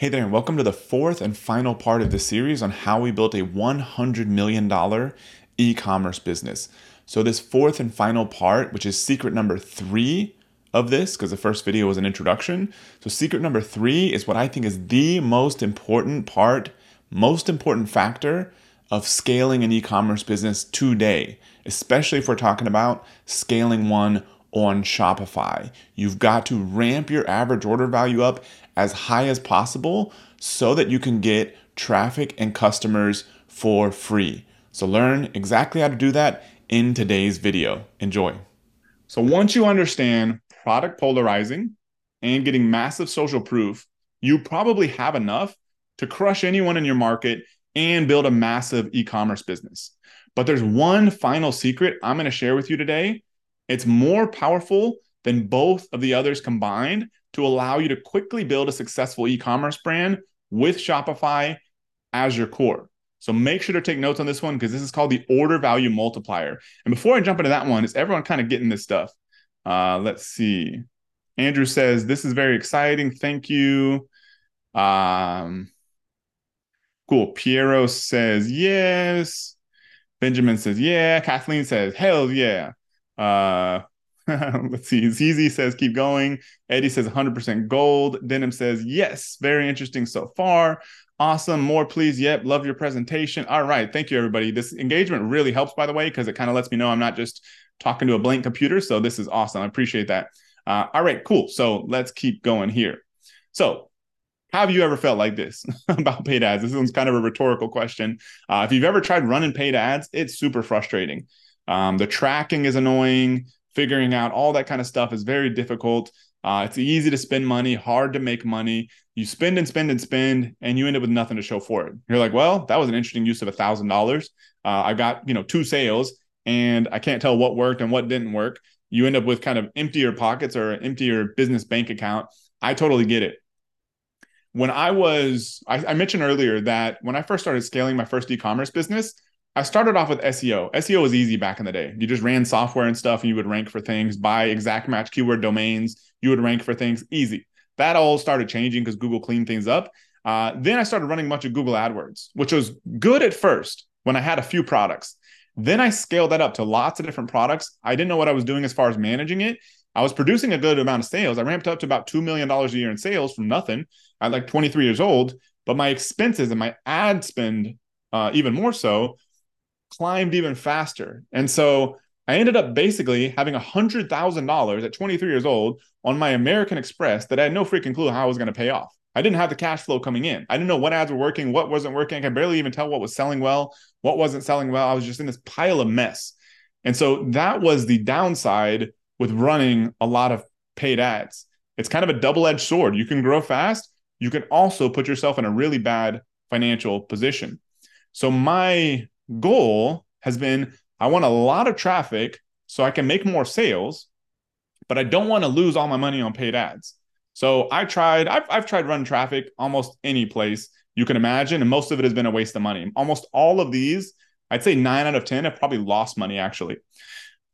Hey there, and welcome to the fourth and final part of the series on how we built a $100 million e commerce business. So, this fourth and final part, which is secret number three of this, because the first video was an introduction. So, secret number three is what I think is the most important part, most important factor of scaling an e commerce business today, especially if we're talking about scaling one on Shopify. You've got to ramp your average order value up as high as possible so that you can get traffic and customers for free. So, learn exactly how to do that in today's video. Enjoy. So, once you understand product polarizing and getting massive social proof, you probably have enough to crush anyone in your market and build a massive e commerce business. But there's one final secret I'm going to share with you today it's more powerful than both of the others combined to allow you to quickly build a successful e commerce brand with Shopify as your core. So make sure to take notes on this one because this is called the order value multiplier. And before I jump into that one, is everyone kind of getting this stuff? Uh, let's see. Andrew says, This is very exciting. Thank you. Um, cool. Piero says, Yes. Benjamin says, Yeah. Kathleen says, Hell yeah. Uh, let's see. ZZ says keep going. Eddie says 100% gold. Denim says yes, very interesting so far. Awesome. More, please. Yep. Love your presentation. All right. Thank you, everybody. This engagement really helps, by the way, because it kind of lets me know I'm not just talking to a blank computer. So this is awesome. I appreciate that. Uh, all right. Cool. So let's keep going here. So have you ever felt like this about paid ads? This one's kind of a rhetorical question. Uh, if you've ever tried running paid ads, it's super frustrating. Um, the tracking is annoying. Figuring out all that kind of stuff is very difficult. Uh, it's easy to spend money, hard to make money. You spend and spend and spend, and you end up with nothing to show for it. You're like, well, that was an interesting use of a thousand dollars. Uh, I got you know two sales, and I can't tell what worked and what didn't work. You end up with kind of emptier pockets or emptier business bank account. I totally get it. When I was, I, I mentioned earlier that when I first started scaling my first e-commerce business, I started off with SEO. SEO was easy back in the day. You just ran software and stuff and you would rank for things, buy exact match keyword domains, you would rank for things easy. That all started changing because Google cleaned things up. Uh, then I started running a bunch of Google AdWords, which was good at first when I had a few products. Then I scaled that up to lots of different products. I didn't know what I was doing as far as managing it. I was producing a good amount of sales. I ramped up to about $2 million a year in sales from nothing at like 23 years old. But my expenses and my ad spend, uh, even more so, climbed even faster. And so I ended up basically having $100,000 at 23 years old on my American Express that I had no freaking clue how I was going to pay off. I didn't have the cash flow coming in. I didn't know what ads were working, what wasn't working. I could barely even tell what was selling well, what wasn't selling well. I was just in this pile of mess. And so that was the downside with running a lot of paid ads. It's kind of a double edged sword. You can grow fast, you can also put yourself in a really bad financial position. So my goal has been I want a lot of traffic so I can make more sales, but I don't want to lose all my money on paid ads. So I tried, I've, I've tried running traffic almost any place you can imagine, and most of it has been a waste of money. Almost all of these, I'd say nine out of 10 have probably lost money actually.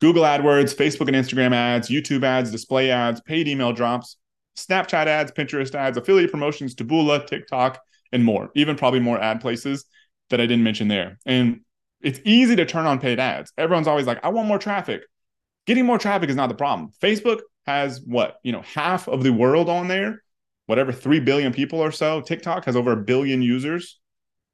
Google AdWords, Facebook and Instagram ads, YouTube ads, display ads, paid email drops, Snapchat ads, Pinterest ads, affiliate promotions, Taboola, TikTok, and more, even probably more ad places that I didn't mention there. And it's easy to turn on paid ads. Everyone's always like, I want more traffic. Getting more traffic is not the problem. Facebook has what, you know, half of the world on there, whatever, 3 billion people or so. TikTok has over a billion users.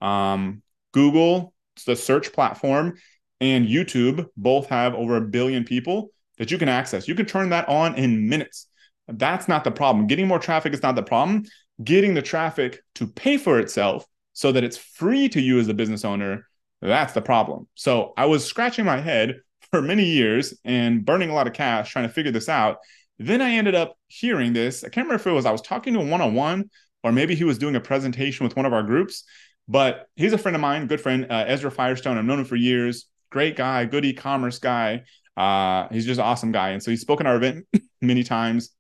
Um, Google, the search platform, and YouTube both have over a billion people that you can access. You can turn that on in minutes. That's not the problem. Getting more traffic is not the problem. Getting the traffic to pay for itself so that it's free to you as a business owner that's the problem. So I was scratching my head for many years and burning a lot of cash trying to figure this out. Then I ended up hearing this. I can't remember if it was I was talking to a one on one or maybe he was doing a presentation with one of our groups. But he's a friend of mine, good friend, uh, Ezra Firestone. I've known him for years. Great guy, good e-commerce guy. Uh, he's just an awesome guy. And so he's spoken our event many times.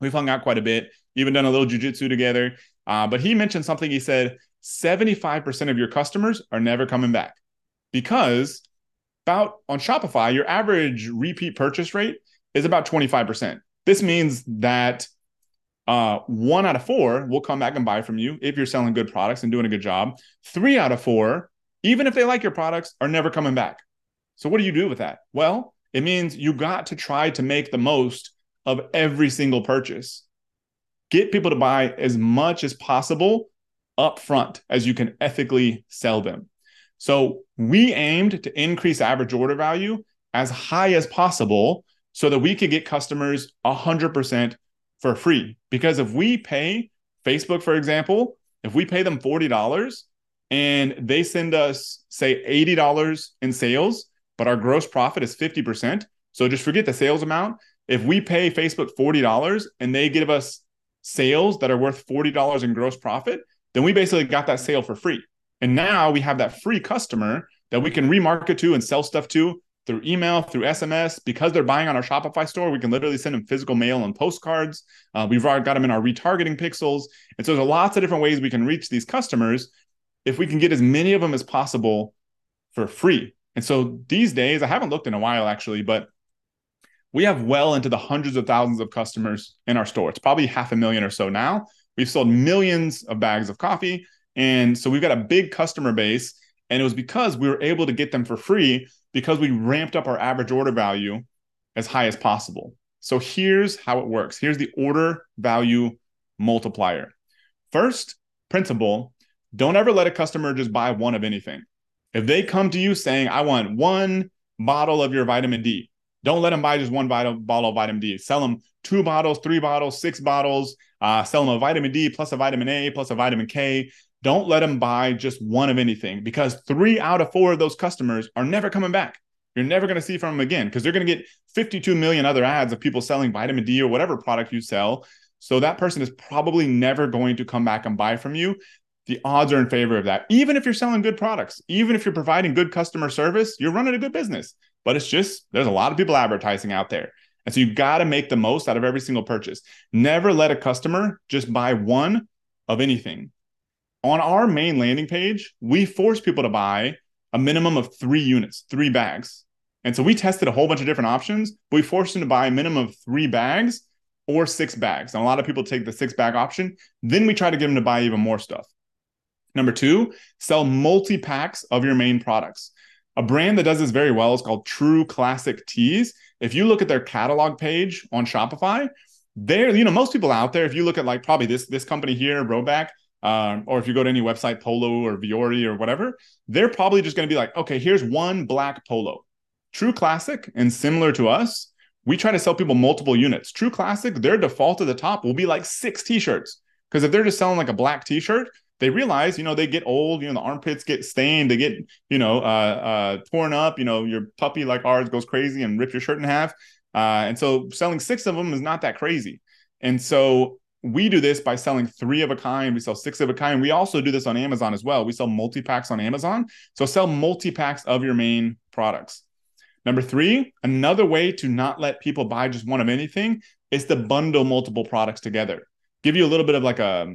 We've hung out quite a bit, even done a little jujitsu together. Uh, but he mentioned something. He said, 75% of your customers are never coming back because about on Shopify, your average repeat purchase rate is about 25%. This means that uh, one out of four will come back and buy from you if you're selling good products and doing a good job. Three out of four, even if they like your products, are never coming back. So, what do you do with that? Well, it means you got to try to make the most of every single purchase. Get people to buy as much as possible up front as you can ethically sell them. So, we aimed to increase average order value as high as possible so that we could get customers 100% for free. Because if we pay Facebook, for example, if we pay them $40 and they send us, say, $80 in sales, but our gross profit is 50%. So just forget the sales amount. If we pay Facebook $40 and they give us sales that are worth $40 in gross profit, then we basically got that sale for free. And now we have that free customer that we can remarket to and sell stuff to through email, through SMS. Because they're buying on our Shopify store, we can literally send them physical mail and postcards. Uh, we've already got them in our retargeting pixels. And so there's lots of different ways we can reach these customers if we can get as many of them as possible for free. And so these days, I haven't looked in a while actually, but we have well into the hundreds of thousands of customers in our store. It's probably half a million or so now. We've sold millions of bags of coffee. And so we've got a big customer base. And it was because we were able to get them for free because we ramped up our average order value as high as possible. So here's how it works here's the order value multiplier. First principle don't ever let a customer just buy one of anything. If they come to you saying, I want one bottle of your vitamin D, don't let them buy just one bottle, bottle of vitamin D. Sell them two bottles, three bottles, six bottles. Uh, sell them a vitamin D plus a vitamin A plus a vitamin K. Don't let them buy just one of anything because three out of four of those customers are never coming back. You're never going to see from them again because they're going to get 52 million other ads of people selling vitamin D or whatever product you sell. So that person is probably never going to come back and buy from you. The odds are in favor of that. Even if you're selling good products, even if you're providing good customer service, you're running a good business. But it's just there's a lot of people advertising out there. And so you got to make the most out of every single purchase. Never let a customer just buy one of anything on our main landing page, we force people to buy a minimum of three units, three bags. And so we tested a whole bunch of different options, but we forced them to buy a minimum of three bags or six bags. And a lot of people take the six bag option. Then we try to get them to buy even more stuff. Number two, sell multi packs of your main products. A brand that does this very well is called True Classic Tees. If you look at their catalog page on Shopify, there, you know, most people out there, if you look at like probably this this company here, Rhoback, um, or if you go to any website, Polo or Vuori or whatever, they're probably just going to be like, okay, here's one black Polo. True Classic and similar to us, we try to sell people multiple units. True Classic, their default at the top will be like six t-shirts. Because if they're just selling like a black t-shirt, they realize, you know, they get old, you know, the armpits get stained, they get, you know, uh, uh, torn up, you know, your puppy like ours goes crazy and rips your shirt in half. Uh, and so selling six of them is not that crazy. And so we do this by selling three of a kind. We sell six of a kind. We also do this on Amazon as well. We sell multi packs on Amazon. So sell multi packs of your main products. Number three, another way to not let people buy just one of anything is to bundle multiple products together. Give you a little bit of like a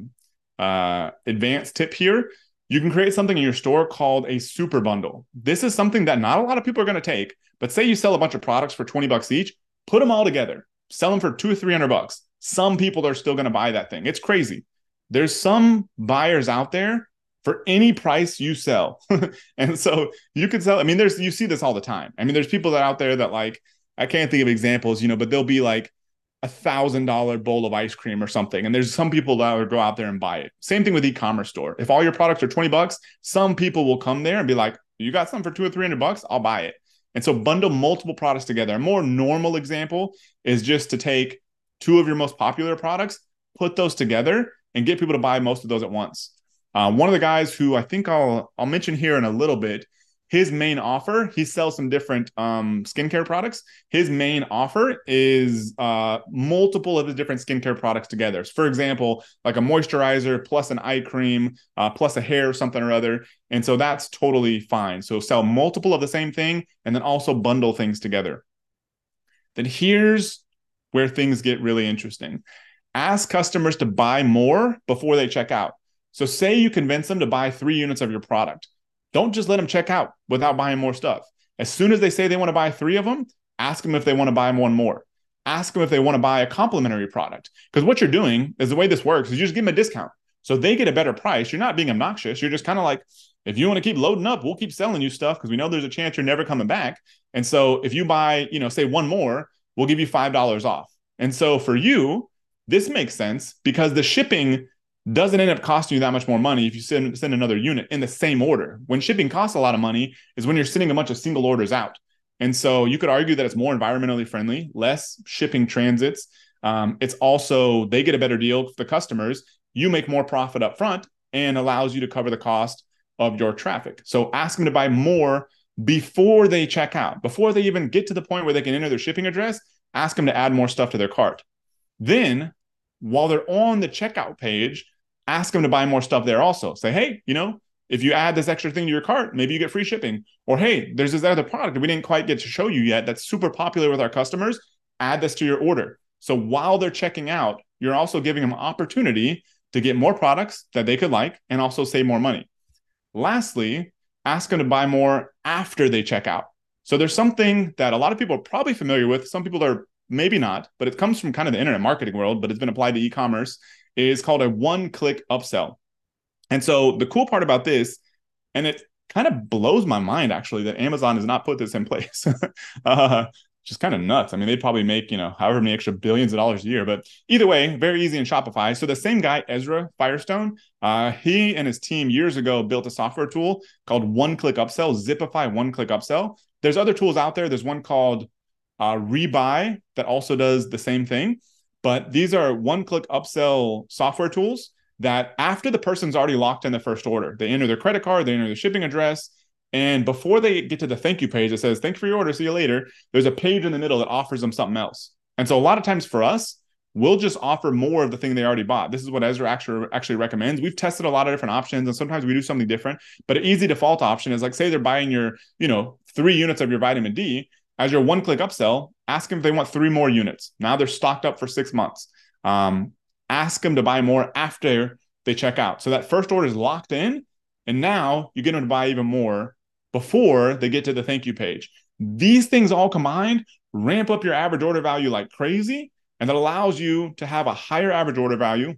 uh, advanced tip here. You can create something in your store called a super bundle. This is something that not a lot of people are going to take, but say you sell a bunch of products for 20 bucks each, put them all together, sell them for two or 300 bucks some people are still going to buy that thing. It's crazy. There's some buyers out there for any price you sell. and so you could sell, I mean, there's, you see this all the time. I mean, there's people that out there that like, I can't think of examples, you know, but they'll be like a thousand dollar bowl of ice cream or something. And there's some people that would go out there and buy it. Same thing with e-commerce store. If all your products are 20 bucks, some people will come there and be like, you got some for two or 300 bucks? I'll buy it. And so bundle multiple products together. A more normal example is just to take two of your most popular products, put those together and get people to buy most of those at once. Uh, one of the guys who I think I'll I'll mention here in a little bit, his main offer, he sells some different um, skincare products. His main offer is uh, multiple of the different skincare products together. So for example, like a moisturizer plus an eye cream uh, plus a hair something or other. And so that's totally fine. So sell multiple of the same thing and then also bundle things together. Then here's where things get really interesting. Ask customers to buy more before they check out. So, say you convince them to buy three units of your product. Don't just let them check out without buying more stuff. As soon as they say they want to buy three of them, ask them if they want to buy one more. ask them if they want to buy a complementary product. Because what you're doing is the way this works is you just give them a discount. So they get a better price. You're not being obnoxious. You're just kind of like, if you want to keep loading up, we'll keep selling you stuff because we know there's a chance you're never coming back. And so if you buy, you know, say one more, we'll give you $5 off. And so for you, this makes sense because the shipping doesn't end up costing you that much more money if you send, send another unit in the same order. When shipping costs a lot of money is when you're sending a bunch of single orders out. And so you could argue that it's more environmentally friendly, less shipping transits. Um, it's also they get a better deal for the customers. You make more profit up front and allows you to cover the cost of your traffic. So ask them to buy more before they check out, before they even get to the point where they can enter their shipping address. Ask them to add more stuff to their cart. Then, while they're on the checkout page, ask them to buy more stuff there also. Say, hey, you know, if you add this extra thing to your cart, maybe you get free shipping. Or hey, there's this other product we didn't quite get to show you yet that's super popular with our customers. Add this to your order. So while they're checking out, you're also giving them opportunity to get more products that they could like and also save more money. Lastly, ask them to buy more after they check out. So there's something that a lot of people are probably familiar with. Some people are maybe not, but it comes from kind of the internet marketing world, but it's been applied to e-commerce. Is called a one-click upsell. And so the cool part about this, and it kind of blows my mind actually that Amazon has not put this in place. uh, just kind of nuts. I mean, they probably make, you know, however many extra billions of dollars a year, but either way, very easy in Shopify. So the same guy, Ezra Firestone, uh, he and his team years ago built a software tool called One Click Upsell, Zipify One Click Upsell. There's other tools out there. There's one called uh, Rebuy that also does the same thing. But these are one click upsell software tools that after the person's already locked in the first order, they enter their credit card, they enter their shipping address, and before they get to the thank you page that says, Thank you for your order, see you later, there's a page in the middle that offers them something else. And so a lot of times for us, we'll just offer more of the thing they already bought. This is what Ezra actually actually recommends. We've tested a lot of different options, and sometimes we do something different. But an easy default option is like, say they're buying your, you know, three units of your vitamin D as your one-click upsell. Ask them if they want three more units. Now they're stocked up for six months. Um, ask them to buy more after they check out. So that first order is locked in, and now you get them to buy even more before they get to the thank you page. These things all combined ramp up your average order value like crazy, and that allows you to have a higher average order value,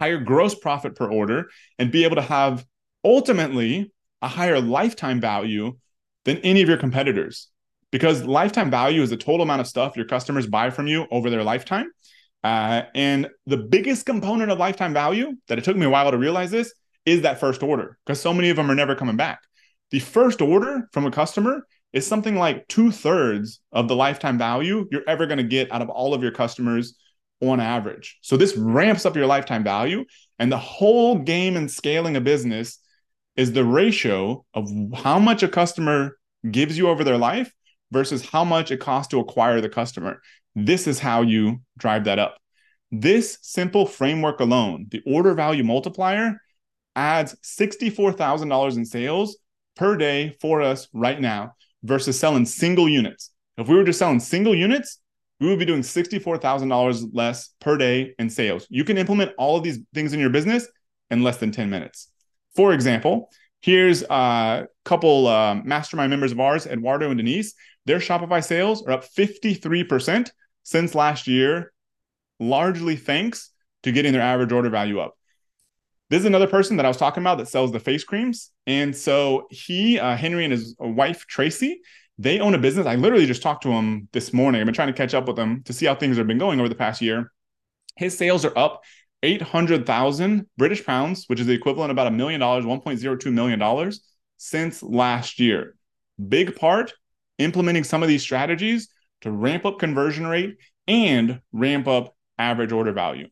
higher gross profit per order, and be able to have ultimately a higher lifetime value than any of your competitors. Because lifetime value is the total amount of stuff your customers buy from you over their lifetime. Uh, and the biggest component of lifetime value that it took me a while to realize this is that first order because so many of them are never coming back. The first order from a customer is something like two thirds of the lifetime value you're ever going to get out of all of your customers on average. So this ramps up your lifetime value. And the whole game and scaling a business is the ratio of how much a customer gives you over their life versus how much it costs to acquire the customer. This is how you drive that up. This simple framework alone, the order value multiplier, adds $64,000 in sales per day for us right now versus selling single units. If we were just selling single units, we would be doing $64,000 less per day in sales. You can implement all of these things in your business in less than 10 minutes. For example, here's a couple uh, mastermind members of ours, Eduardo and Denise. Their Shopify sales are up 53% since last year, largely thanks to getting their average order value up. This is another person that I was talking about that sells the face creams. And so he, uh, Henry, and his wife, Tracy, they own a business. I literally just talked to him this morning. I've been trying to catch up with them to see how things have been going over the past year. His sales are up 800,000 British pounds, which is the equivalent of about a million dollars, $1.02 million since last year. Big part implementing some of these strategies to ramp up conversion rate and ramp up average order value.